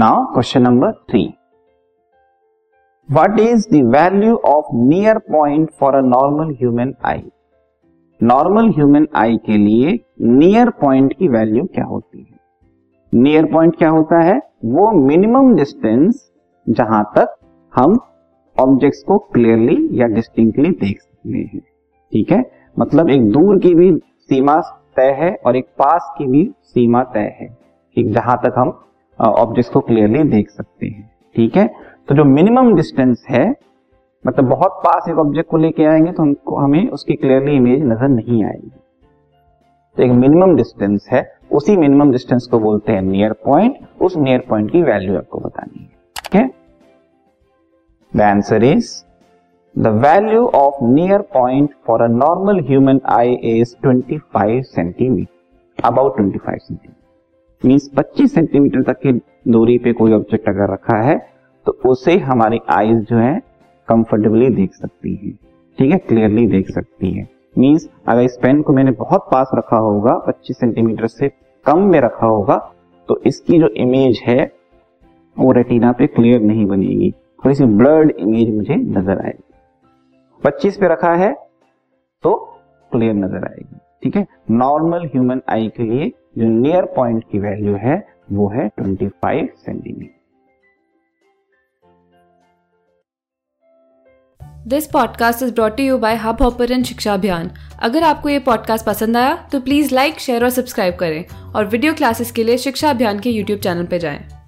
Now question number three what is the value of near point for a normal human eye normal human eye के लिए near point की value क्या होती है? Near point क्या होता है? वो मिनिमम डिस्टेंस जहाँ तक हम ऑब्जेक्ट्स को क्लियरली या डिस्टिंक्टली देख सकते हैं। ठीक है? मतलब एक दूर की भी सीमा तय है और एक पास की भी सीमा तय है। ठीक? जहाँ तक हम ऑब्जेक्ट्स को क्लियरली देख सकते हैं। ठीक है? तो जो मिनिमम डिस्टेंस है मतलब बहुत पास एक ऑब्जेक्ट को लेके आएँगे तो हमको, हमें उसकी क्लियरली इमेज नज़र नहीं आएगी। तो एक मिनिमम डिस्टेंस है, उसी मिनिमम डिस्टेंस को बोलते हैं नियर पॉइंट उस नियर पॉइंट की वैल्यू आपको बतानी है। ठीक है? The answer is the value of near point for a normal human eye is 25 centimetre about 25 centimetre means 25 centimetre तक की दूरी पे कोई ऑब्जेक्ट अगर रखा है तो उसे हमारी आईज जो है कंफर्टेबली देख सकती है। ठीक है? क्लियरली देख सकती है। मीन्स अगर इस पेन को मैंने बहुत पास रखा होगा 25 सेंटीमीटर से कम में रखा होगा तो इसकी जो इमेज है, वो रेटिना पे क्लियर नहीं बनेगी। थोड़ी सी ब्लर्ड इमेज मुझे नज़र आएगी। 25 पे रखा है तो क्लियर नज़र आएगी। ठीक है? नॉर्मल ह्यूमन आई के लिए जो नियर पॉइंट की वैल्यू है, वो है 25 centimetre this podcast is brought you by Hubhopper Shiksha Abhiyan अगर आपको ये पॉडकास्ट पसंद आया तो प्लीज़ लाइक शेयर और सब्सक्राइब करें और वीडियो क्लासेस के लिए शिक्षा अभियान के यूट्यूब चैनल पर जाएँ।